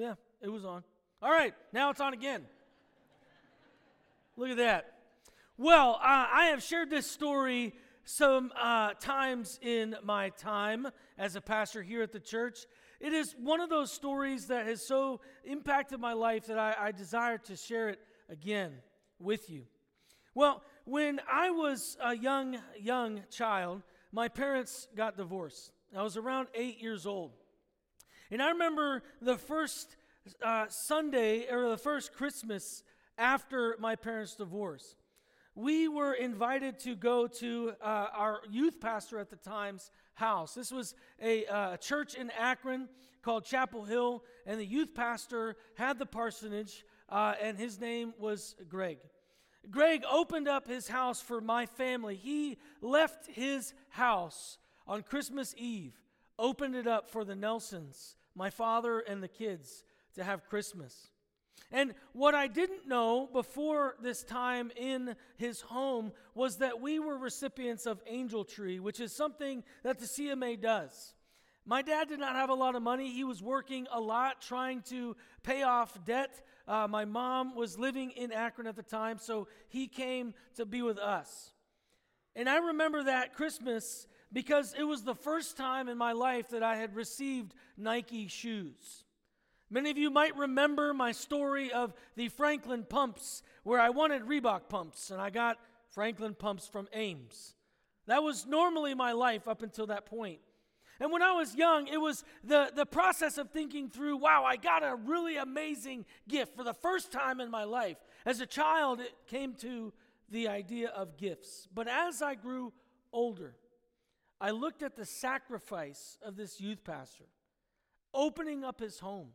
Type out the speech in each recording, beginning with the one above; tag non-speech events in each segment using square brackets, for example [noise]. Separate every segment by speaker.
Speaker 1: Yeah, it was on. All right, now it's on again. Look at that. Well, uh, I have shared this story some uh, times in my time as a pastor here at the church. It is one of those stories that has so impacted my life that I, I desire to share it again with you. Well, when I was a young, young child, my parents got divorced. I was around eight years old. And I remember the first uh, Sunday or the first Christmas after my parents' divorce. We were invited to go to uh, our youth pastor at the time's house. This was a uh, church in Akron called Chapel Hill, and the youth pastor had the parsonage, uh, and his name was Greg. Greg opened up his house for my family. He left his house on Christmas Eve, opened it up for the Nelsons, my father and the kids, to have Christmas. And what I didn't know before this time in his home was that we were recipients of Angel Tree, which is something that the CMA does. My dad did not have a lot of money. He was working a lot trying to pay off debt. Uh, my mom was living in Akron at the time, so he came to be with us. And I remember that Christmas because it was the first time in my life that I had received Nike shoes. Many of you might remember my story of the Franklin pumps, where I wanted Reebok pumps, and I got Franklin pumps from Ames. That was normally my life up until that point. And when I was young, it was the, the process of thinking through wow, I got a really amazing gift for the first time in my life. As a child, it came to the idea of gifts. But as I grew older, I looked at the sacrifice of this youth pastor, opening up his home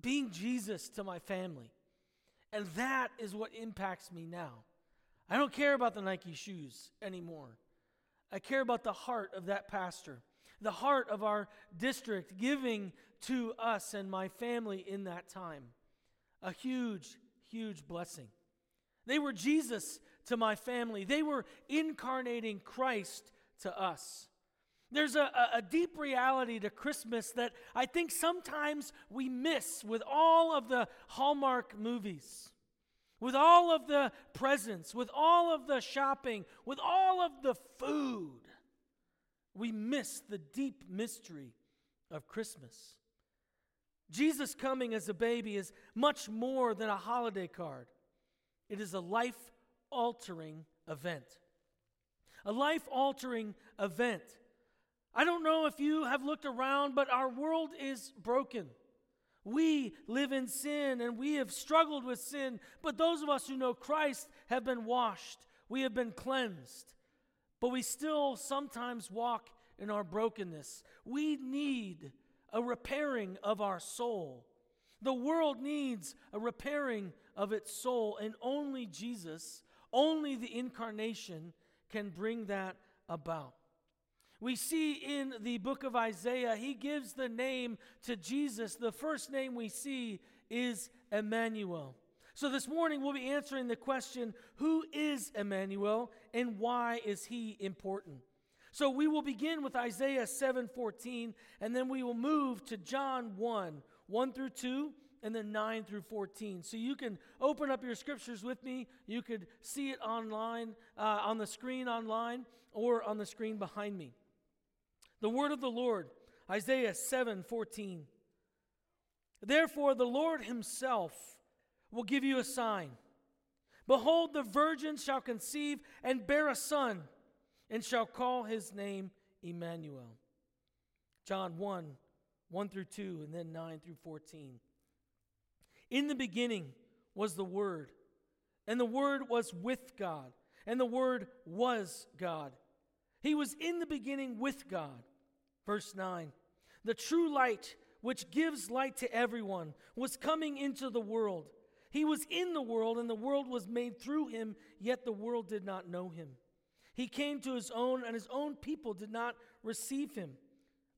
Speaker 1: being Jesus to my family. And that is what impacts me now. I don't care about the Nike shoes anymore. I care about the heart of that pastor, the heart of our district giving to us and my family in that time. A huge, huge blessing. They were Jesus to my family, they were incarnating Christ to us. There's a, a, deep reality to Christmas that I think sometimes we miss with all of the Hallmark movies, with all of the presents, with all of the shopping, with all of the food. We miss the deep mystery of Christmas. Jesus coming as a baby is much more than a holiday card, it is a life altering event. A life altering event. I don't know if you have looked around, but our world is broken. We live in sin and we have struggled with sin, but those of us who know Christ have been washed, we have been cleansed. But we still sometimes walk in our brokenness. We need a repairing of our soul. The world needs a repairing of its soul, and only Jesus, only the incarnation, can bring that about. We see in the book of Isaiah, he gives the name to Jesus. The first name we see is Immanuel. So this morning we'll be answering the question who is Immanuel and why is he important? So we will begin with Isaiah 7:14 and then we will move to John 1, 1 through 2 and then 9 through 14. So you can open up your scriptures with me. You could see it online uh, on the screen online or on the screen behind me. The word of the Lord, Isaiah 7 14. Therefore, the Lord himself will give you a sign. Behold, the virgin shall conceive and bear a son, and shall call his name Immanuel. John 1 1 through 2, and then 9 through 14. In the beginning was the Word, and the Word was with God, and the Word was God. He was in the beginning with God. Verse 9 The true light, which gives light to everyone, was coming into the world. He was in the world, and the world was made through him, yet the world did not know him. He came to his own, and his own people did not receive him.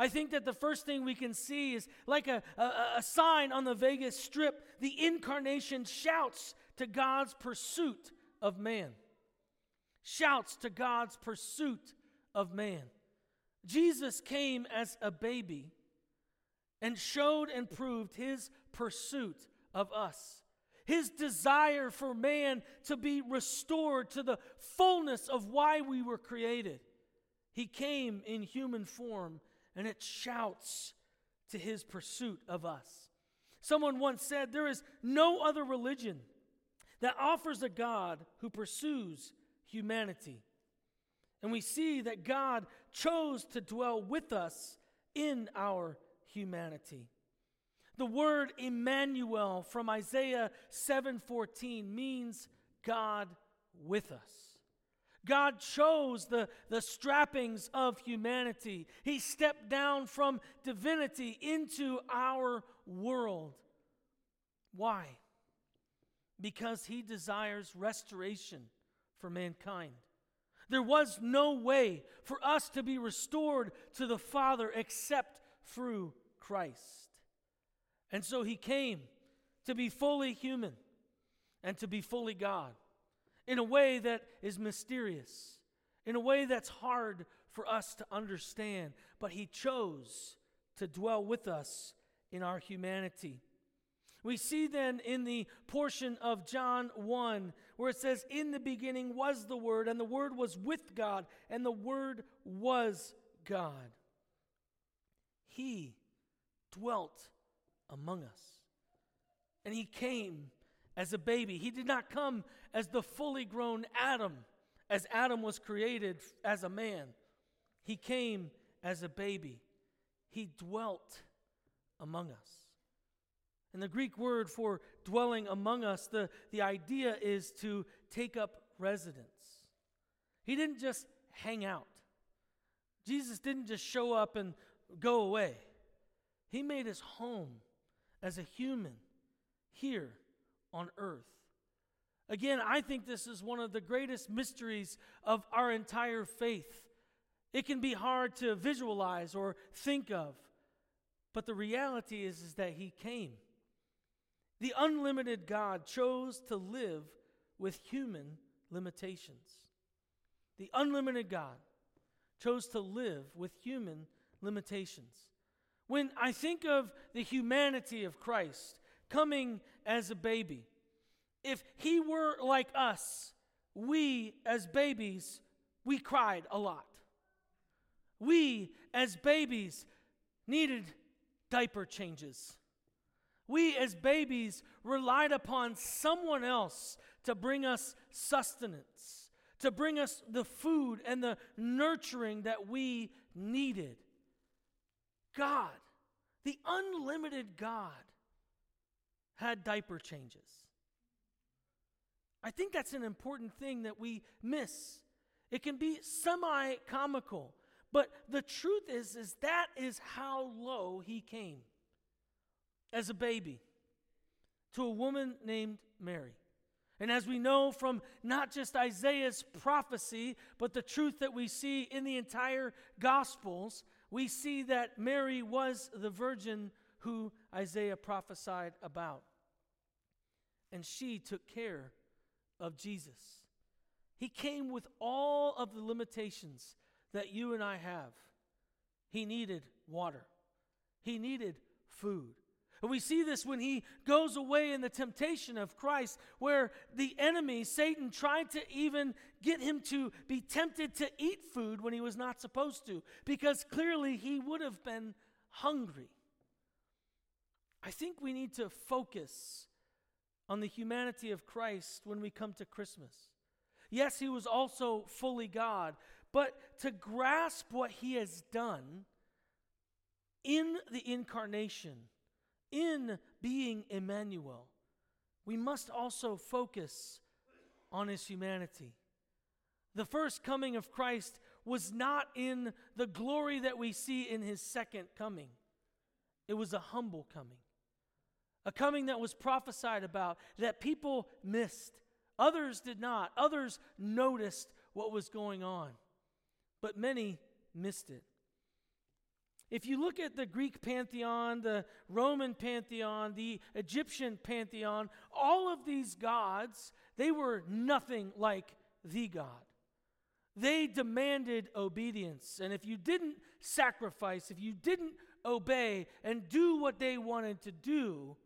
Speaker 1: I think that the first thing we can see is like a, a, a, sign on the Vegas Strip the incarnation shouts to God's pursuit of man. Shouts to God's pursuit of man. Jesus came as a baby and showed and proved his pursuit of us. His desire for man to be restored to the fullness of why we were created. He came in human form and it shouts to his pursuit of us. Someone once said, There is no other religion that offers a God who pursues humanity. And we see that God chose to dwell with us in our humanity. The word Immanuel from Isaiah 7:14 means God with us. God chose the, the strappings of humanity. He stepped down from divinity into our world. Why? Because he desires restoration for mankind. There was no way for us to be restored to the Father except through Christ. And so he came to be fully human and to be fully God in a way that is mysterious, in a way that's hard for us to understand. But he chose to dwell with us in our humanity. We see then in the portion of John 1 where it says, In the beginning was the Word, and the Word was with God, and the Word was God. He dwelt among us. And He came as a baby. He did not come as the fully grown Adam, as Adam was created as a man. He came as a baby. He dwelt among us. And the Greek word for dwelling among us, the, the idea is to take up residence. He didn't just hang out, Jesus didn't just show up and go away. He made his home as a human here on earth. Again, I think this is one of the greatest mysteries of our entire faith. It can be hard to visualize or think of, but the reality is, is that he came. The unlimited God chose to live with human limitations. The unlimited God chose to live with human limitations. When I think of the humanity of Christ coming as a baby, if he were like us, we as babies, we cried a lot. We as babies needed diaper changes. We, as babies, relied upon someone else to bring us sustenance, to bring us the food and the nurturing that we needed. God, the unlimited God, had diaper changes. I think that's an important thing that we miss. It can be semi comical, but the truth is is that is how low he came as a baby to a woman named Mary. And as we know from not just Isaiah's prophecy, but the truth that we see in the entire Gospels, we see that Mary was the virgin who Isaiah prophesied about. And she took care of Jesus. He came with all of the limitations that you and I have. He needed water, he needed food, and we see this when he goes away in the temptation of Christ, where the enemy, Satan, tried to even get him to be tempted to eat food when he was not supposed to, because clearly he would have been hungry. I think we need to focus on the humanity of Christ when we come to Christmas. Yes, he was also fully God, but to grasp what he has done in the incarnation in being Immanuel, we must also focus on his humanity. The first coming of Christ was not in the glory that we see in his second coming, it was a humble coming. A coming that was prophesied about, that people missed. Others did not. Others noticed what was going on, but many missed it. If you look at the Greek pantheon, the Roman pantheon, the Egyptian pantheon, all of these gods, they were nothing like the God. They demanded obedience. And if you didn't sacrifice, if you didn't obey and do what they wanted to do,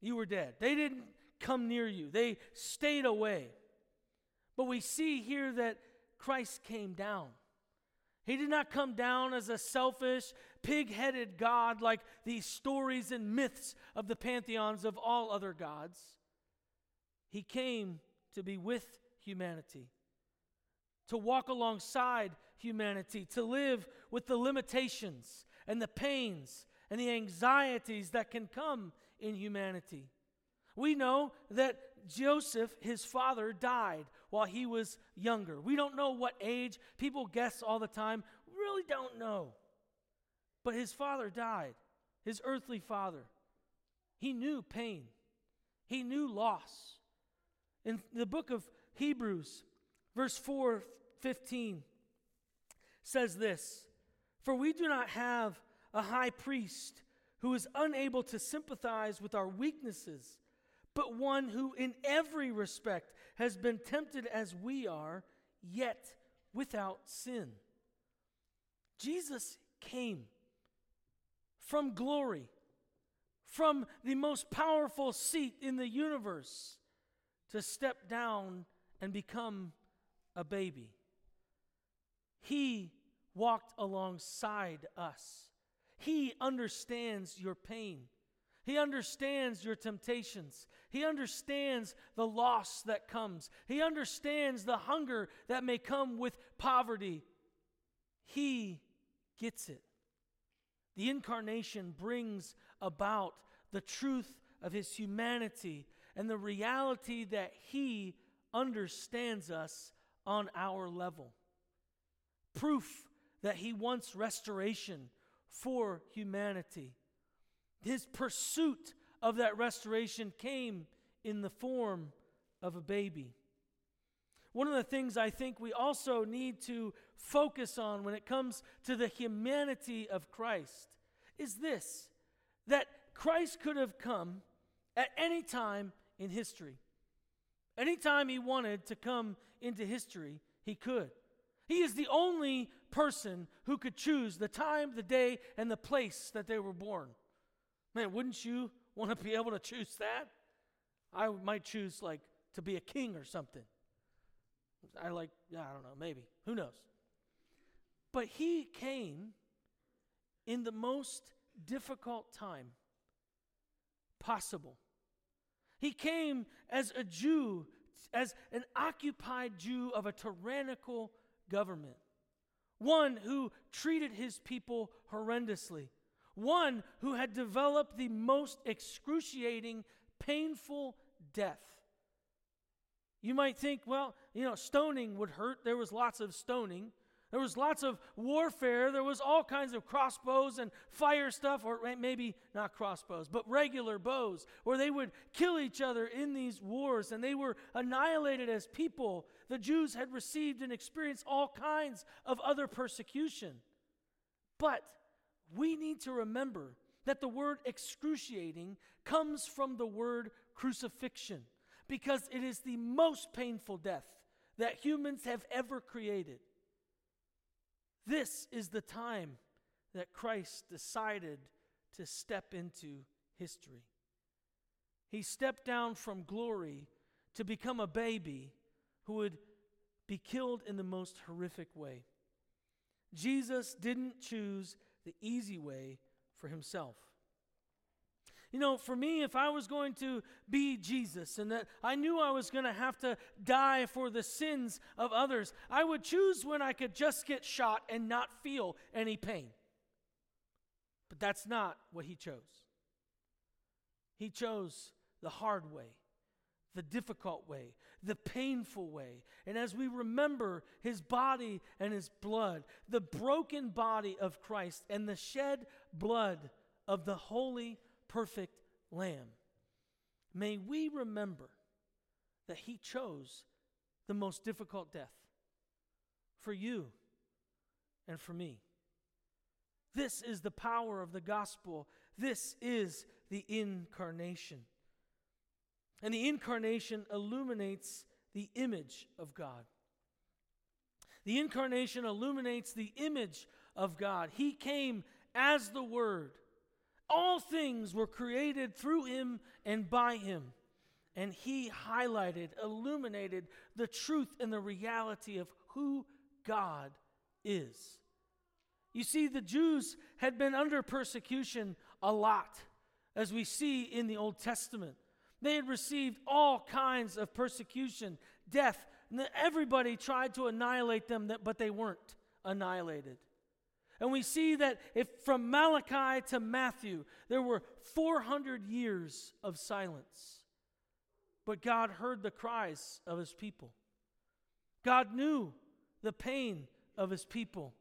Speaker 1: you were dead. They didn't come near you, they stayed away. But we see here that Christ came down. He did not come down as a selfish, pig headed God like these stories and myths of the pantheons of all other gods. He came to be with humanity, to walk alongside humanity, to live with the limitations and the pains and the anxieties that can come in humanity. We know that Joseph, his father, died while he was younger. We don't know what age. People guess all the time. Really don't know. But his father died, his earthly father. He knew pain, he knew loss. In the book of Hebrews, verse 4 15 says this For we do not have a high priest who is unable to sympathize with our weaknesses but one who in every respect has been tempted as we are, yet without sin. Jesus came from glory, from the most powerful seat in the universe, to step down and become a baby. He walked alongside us. He understands your pain. He understands your temptations. He understands the loss that comes. He understands the hunger that may come with poverty. He gets it. The incarnation brings about the truth of his humanity and the reality that he understands us on our level. Proof that he wants restoration for humanity. His pursuit of that restoration came in the form of a baby. One of the things I think we also need to focus on when it comes to the humanity of Christ is this that Christ could have come at any time in history. Anytime he wanted to come into history, he could. He is the only person who could choose the time, the day, and the place that they were born. Man, wouldn't you want to be able to choose that? I might choose like to be a king or something. I like, yeah, I don't know, maybe. Who knows? But he came in the most difficult time possible. He came as a Jew, as an occupied Jew of a tyrannical government, one who treated his people horrendously one who had developed the most excruciating, painful death. You might think, well, you know, stoning would hurt. There was lots of stoning. There was lots of warfare. There was all kinds of crossbows and fire stuff, or maybe not crossbows, but regular bows, where they would kill each other in these wars and they were annihilated as people. The Jews had received and experienced all kinds of other persecution. But we need to remember that the word excruciating comes from the word crucifixion because it is the most painful death that humans have ever created. This is the time that Christ decided to step into history. He stepped down from glory to become a baby who would be killed in the most horrific way. Jesus didn't choose the easy way for himself. You know, for me, if I was going to be Jesus and that I knew I was going to have to die for the sins of others, I would choose when I could just get shot and not feel any pain. But that's not what he chose. He chose the hard way the difficult way, the painful way. And as we remember his body and his blood, the broken body of Christ and the shed blood of the holy, perfect Lamb, may we remember that he chose the most difficult death for you and for me. This is the power of the gospel. This is the incarnation. And the incarnation illuminates the image of God. The incarnation illuminates the image of God. He came as the Word. All things were created through Him and by Him. And He highlighted, illuminated the truth and the reality of who God is. You see, the Jews had been under persecution a lot, as we see in the Old Testament. They had received all kinds of persecution, death. Everybody tried to annihilate them, but they weren't annihilated. And we see that if from Malachi to Matthew, there were 400 years of silence. But God heard the cries of his people. God knew the pain of his people.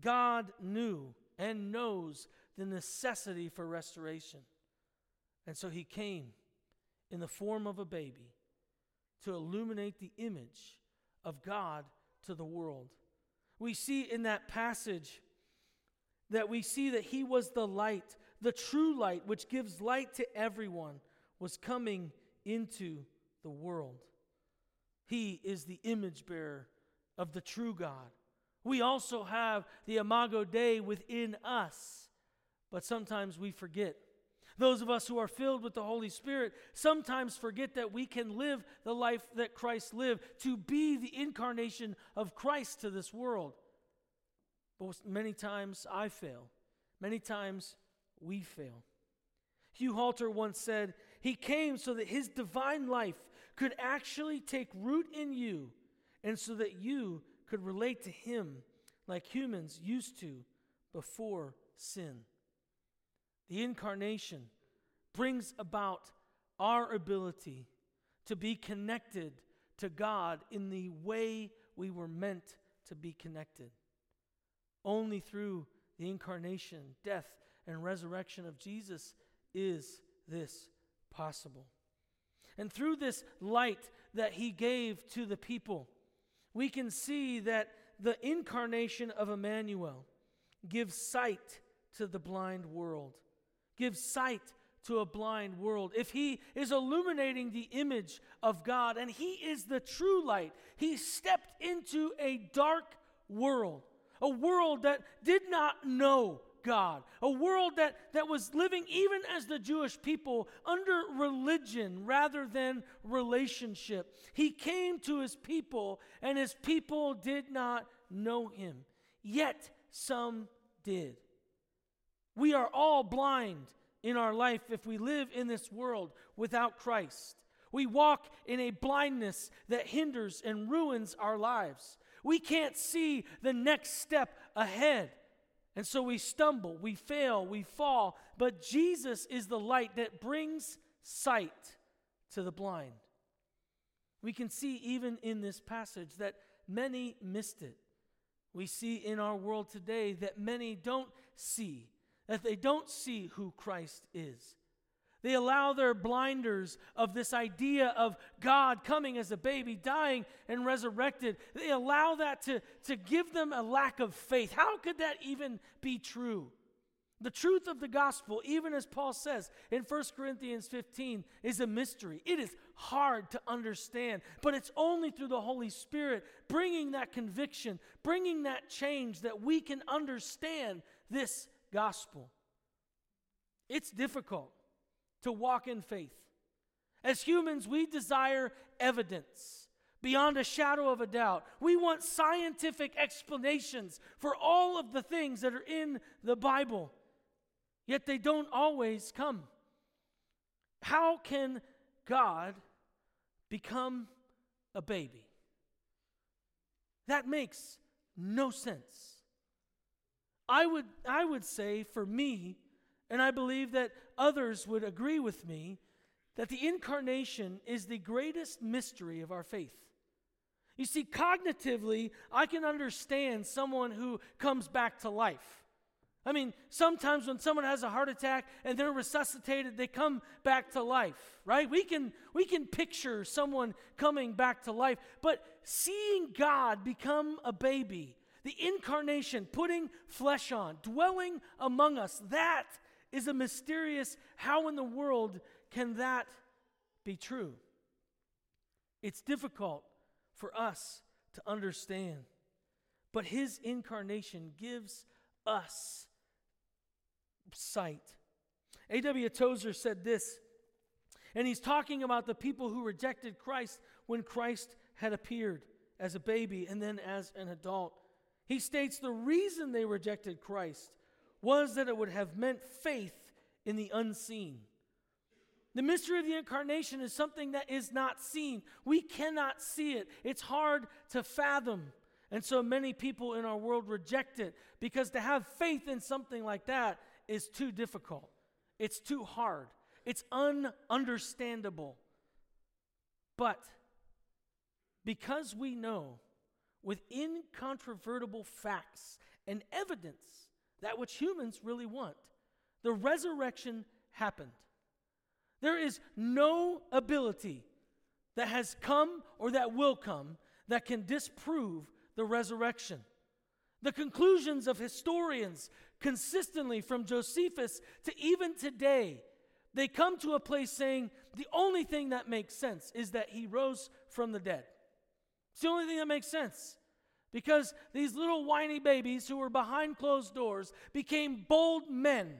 Speaker 1: God knew and knows the necessity for restoration. And so he came in the form of a baby to illuminate the image of God to the world. We see in that passage that we see that he was the light, the true light, which gives light to everyone, was coming into the world. He is the image bearer of the true God. We also have the Imago Dei within us, but sometimes we forget. Those of us who are filled with the Holy Spirit sometimes forget that we can live the life that Christ lived, to be the incarnation of Christ to this world. But many times I fail. Many times we fail. Hugh Halter once said, He came so that His divine life could actually take root in you and so that you could relate to Him like humans used to before sin. The incarnation brings about our ability to be connected to God in the way we were meant to be connected. Only through the incarnation, death, and resurrection of Jesus is this possible. And through this light that he gave to the people, we can see that the incarnation of Immanuel gives sight to the blind world, gives sight to a blind world. If he is illuminating the image of God and he is the true light, he stepped into a dark world a world that did not know God, a world that, that was living, even as the Jewish people, under religion rather than relationship. He came to his people, and his people did not know him. Yet some did. We are all blind in our life if we live in this world without Christ. We walk in a blindness that hinders and ruins our lives. We can't see the next step ahead. And so we stumble, we fail, we fall. But Jesus is the light that brings sight to the blind. We can see even in this passage that many missed it. We see in our world today that many don't see, that they don't see who Christ is. They allow their blinders of this idea of God coming as a baby, dying and resurrected. They allow that to, to give them a lack of faith. How could that even be true? The truth of the gospel, even as Paul says in 1 Corinthians 15, is a mystery. It is hard to understand, but it's only through the Holy Spirit bringing that conviction, bringing that change, that we can understand this gospel. It's difficult to walk in faith. As humans, we desire evidence beyond a shadow of a doubt. We want scientific explanations for all of the things that are in the Bible, yet they don't always come. How can God become a baby? That makes no sense. I would, I would say for me, and I believe that others would agree with me that the incarnation is the greatest mystery of our faith. You see, cognitively, I can understand someone who comes back to life. I mean, sometimes when someone has a heart attack and they're resuscitated, they come back to life, right? We can, we can picture someone coming back to life, but seeing God become a baby, the incarnation, putting flesh on, dwelling among us, that is a mysterious how in the world can that be true? It's difficult for us to understand. But his incarnation gives us sight. A.W. Tozer said this, and he's talking about the people who rejected Christ when Christ had appeared as a baby and then as an adult. He states the reason they rejected Christ was that it would have meant faith in the unseen. The mystery of the incarnation is something that is not seen. We cannot see it, it's hard to fathom. And so many people in our world reject it because to have faith in something like that is too difficult. It's too hard. It's ununderstandable. But because we know with incontrovertible facts and evidence that which humans really want, the resurrection happened. There is no ability that has come or that will come that can disprove the resurrection. The conclusions of historians consistently from Josephus to even today, they come to a place saying the only thing that makes sense is that he rose from the dead. It's the only thing that makes sense. Because these little whiny babies who were behind closed doors became bold men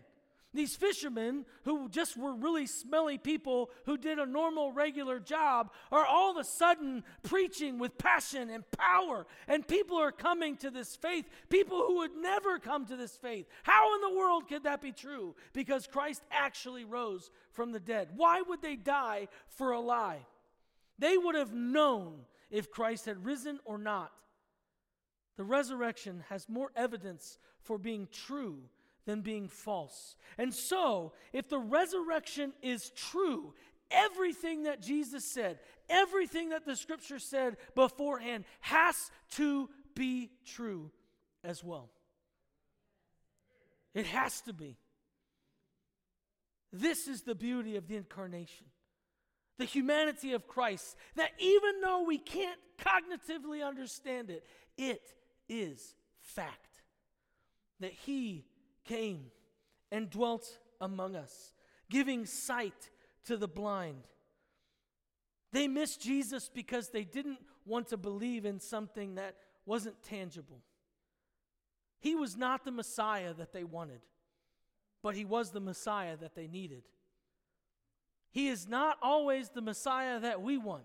Speaker 1: these fishermen, who just were really smelly people who did a normal, regular job, are all of a sudden preaching with passion and power. And people are coming to this faith, people who would never come to this faith. How in the world could that be true? Because Christ actually rose from the dead. Why would they die for a lie? They would have known if Christ had risen or not. The resurrection has more evidence for being true than being false. And so, if the resurrection is true, everything that Jesus said, everything that the scripture said beforehand has to be true as well. It has to be. This is the beauty of the incarnation. The humanity of Christ, that even though we can't cognitively understand it, it is fact. That He came and dwelt among us, giving sight to the blind. They missed Jesus because they didn't want to believe in something that wasn't tangible. He was not the Messiah that they wanted, but he was the Messiah that they needed. He is not always the Messiah that we want.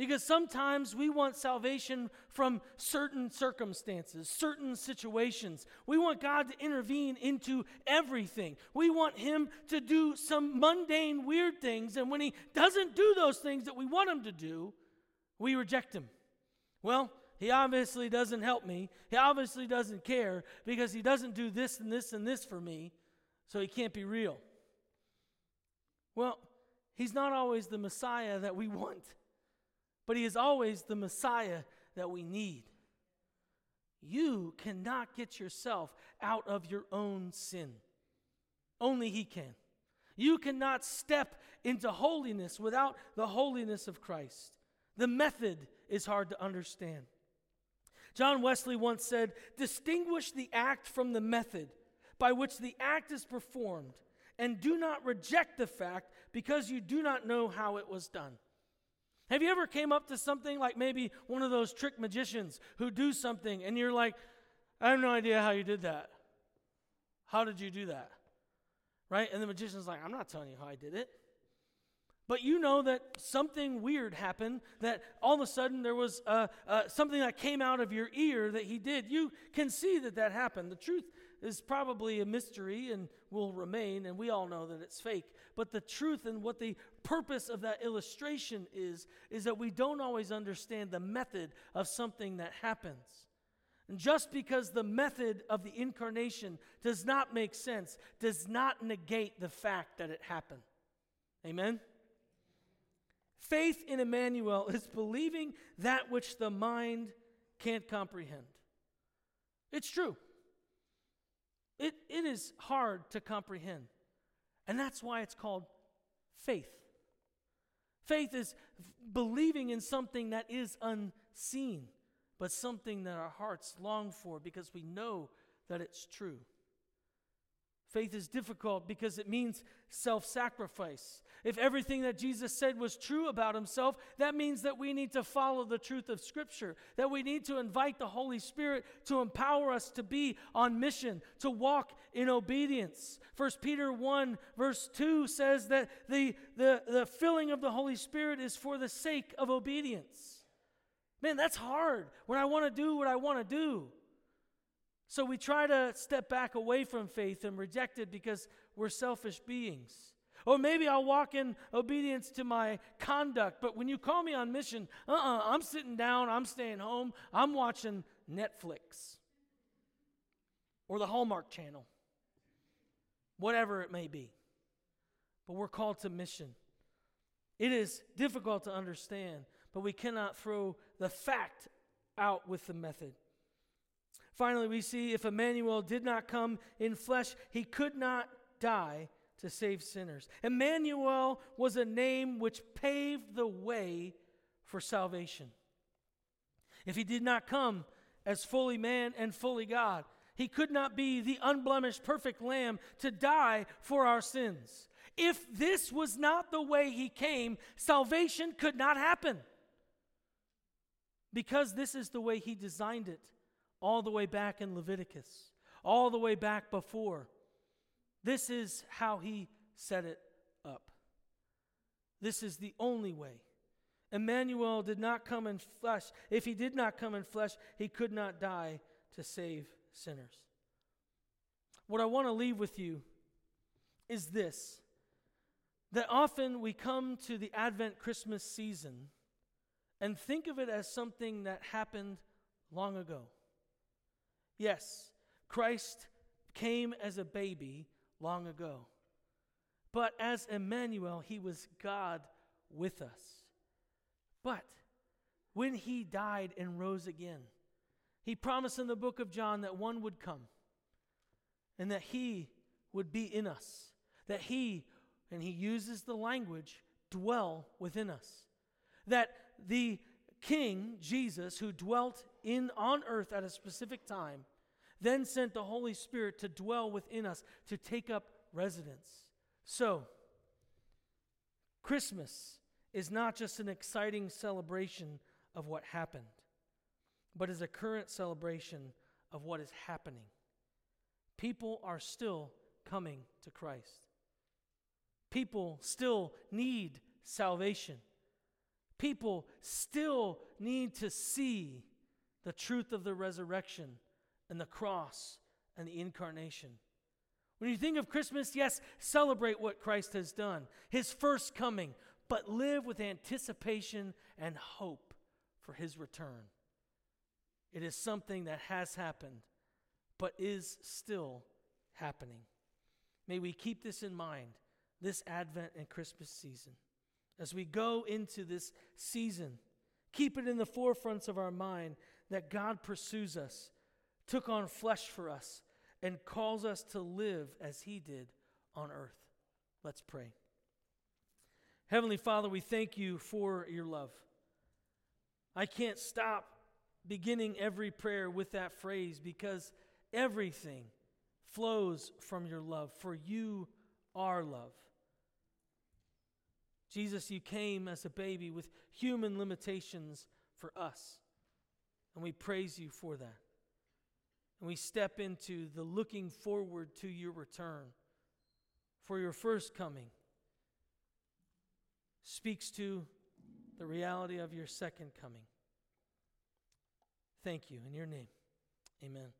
Speaker 1: Because sometimes we want salvation from certain circumstances, certain situations. We want God to intervene into everything. We want Him to do some mundane, weird things. And when He doesn't do those things that we want Him to do, we reject Him. Well, He obviously doesn't help me. He obviously doesn't care because He doesn't do this and this and this for me. So He can't be real. Well, He's not always the Messiah that we [laughs] want but he is always the Messiah that we need. You cannot get yourself out of your own sin. Only he can. You cannot step into holiness without the holiness of Christ. The method is hard to understand. John Wesley once said, Distinguish the act from the method by which the act is performed, and do not reject the fact because you do not know how it was done. Have you ever came up to something like maybe one of those trick magicians who do something and you're like, I have no idea how you did that. How did you do that? Right? And the magician's like, I'm not telling you how I did it. But you know that something weird happened, that all of a sudden there was uh, uh, something that came out of your ear that he did. You can see that that happened. The truth is probably a mystery and will remain, and we all know that it's fake. But the truth and what the purpose of that illustration is, is that we don't always understand the method of something that happens. And just because the method of the incarnation does not make sense, does not negate the fact that it happened. Amen? Faith in Immanuel is believing that which the mind can't comprehend. It's true. It, it is hard to comprehend. And that's why it's called faith. Faith is believing in something that is unseen, but something that our hearts long for because we know that it's true. Faith is difficult because it means self sacrifice. If everything that Jesus said was true about himself, that means that we need to follow the truth of Scripture, that we need to invite the Holy Spirit to empower us to be on mission, to walk in obedience. 1 Peter 1, verse 2 says that the, the, the filling of the Holy Spirit is for the sake of obedience. Man, that's hard when I want to do what I want to do. So we try to step back away from faith and reject it because we're selfish beings. Or maybe I'll walk in obedience to my conduct, but when you call me on mission, uh uh-uh, uh, i am sitting down, I'm staying home, I'm watching Netflix or the Hallmark Channel, whatever it may be. But we're called to mission. It is difficult to understand, but we cannot throw the fact out with the method. Finally, we see if Immanuel did not come in flesh, he could not die to save sinners. Immanuel was a name which paved the way for salvation. If he did not come as fully man and fully God, he could not be the unblemished, perfect lamb to die for our sins. If this was not the way he came, salvation could not happen. Because this is the way he designed it all the way back in Leviticus, all the way back before. This is how he set it up. This is the only way. Immanuel did not come in flesh. If he did not come in flesh, he could not die to save sinners. What I want to leave with you is this that often we come to the Advent Christmas season and think of it as something that happened long ago. Yes, Christ came as a baby long ago. But as Immanuel, he was God with us. But when he died and rose again, he promised in the book of John that one would come and that he would be in us, that he, and he uses the language, dwell within us. That the King, Jesus, who dwelt in on earth at a specific time, then sent the Holy Spirit to dwell within us, to take up residence. So, Christmas is not just an exciting celebration of what happened, but is a current celebration of what is happening. People are still coming to Christ. People still need salvation. People still need to see the truth of the resurrection and the cross and the incarnation. When you think of Christmas, yes, celebrate what Christ has done, his first coming, but live with anticipation and hope for his return. It is something that has happened, but is still happening. May we keep this in mind this Advent and Christmas season. As we go into this season, keep it in the forefronts of our mind that God pursues us took on flesh for us, and calls us to live as he did on earth. Let's pray. Heavenly Father, we thank you for your love. I can't stop beginning every prayer with that phrase because everything flows from your love, for you are love. Jesus, you came as a baby with human limitations for us, and we praise you for that and we step into the looking forward to your return for your first coming speaks to the reality of your second coming. Thank you. In your name, amen.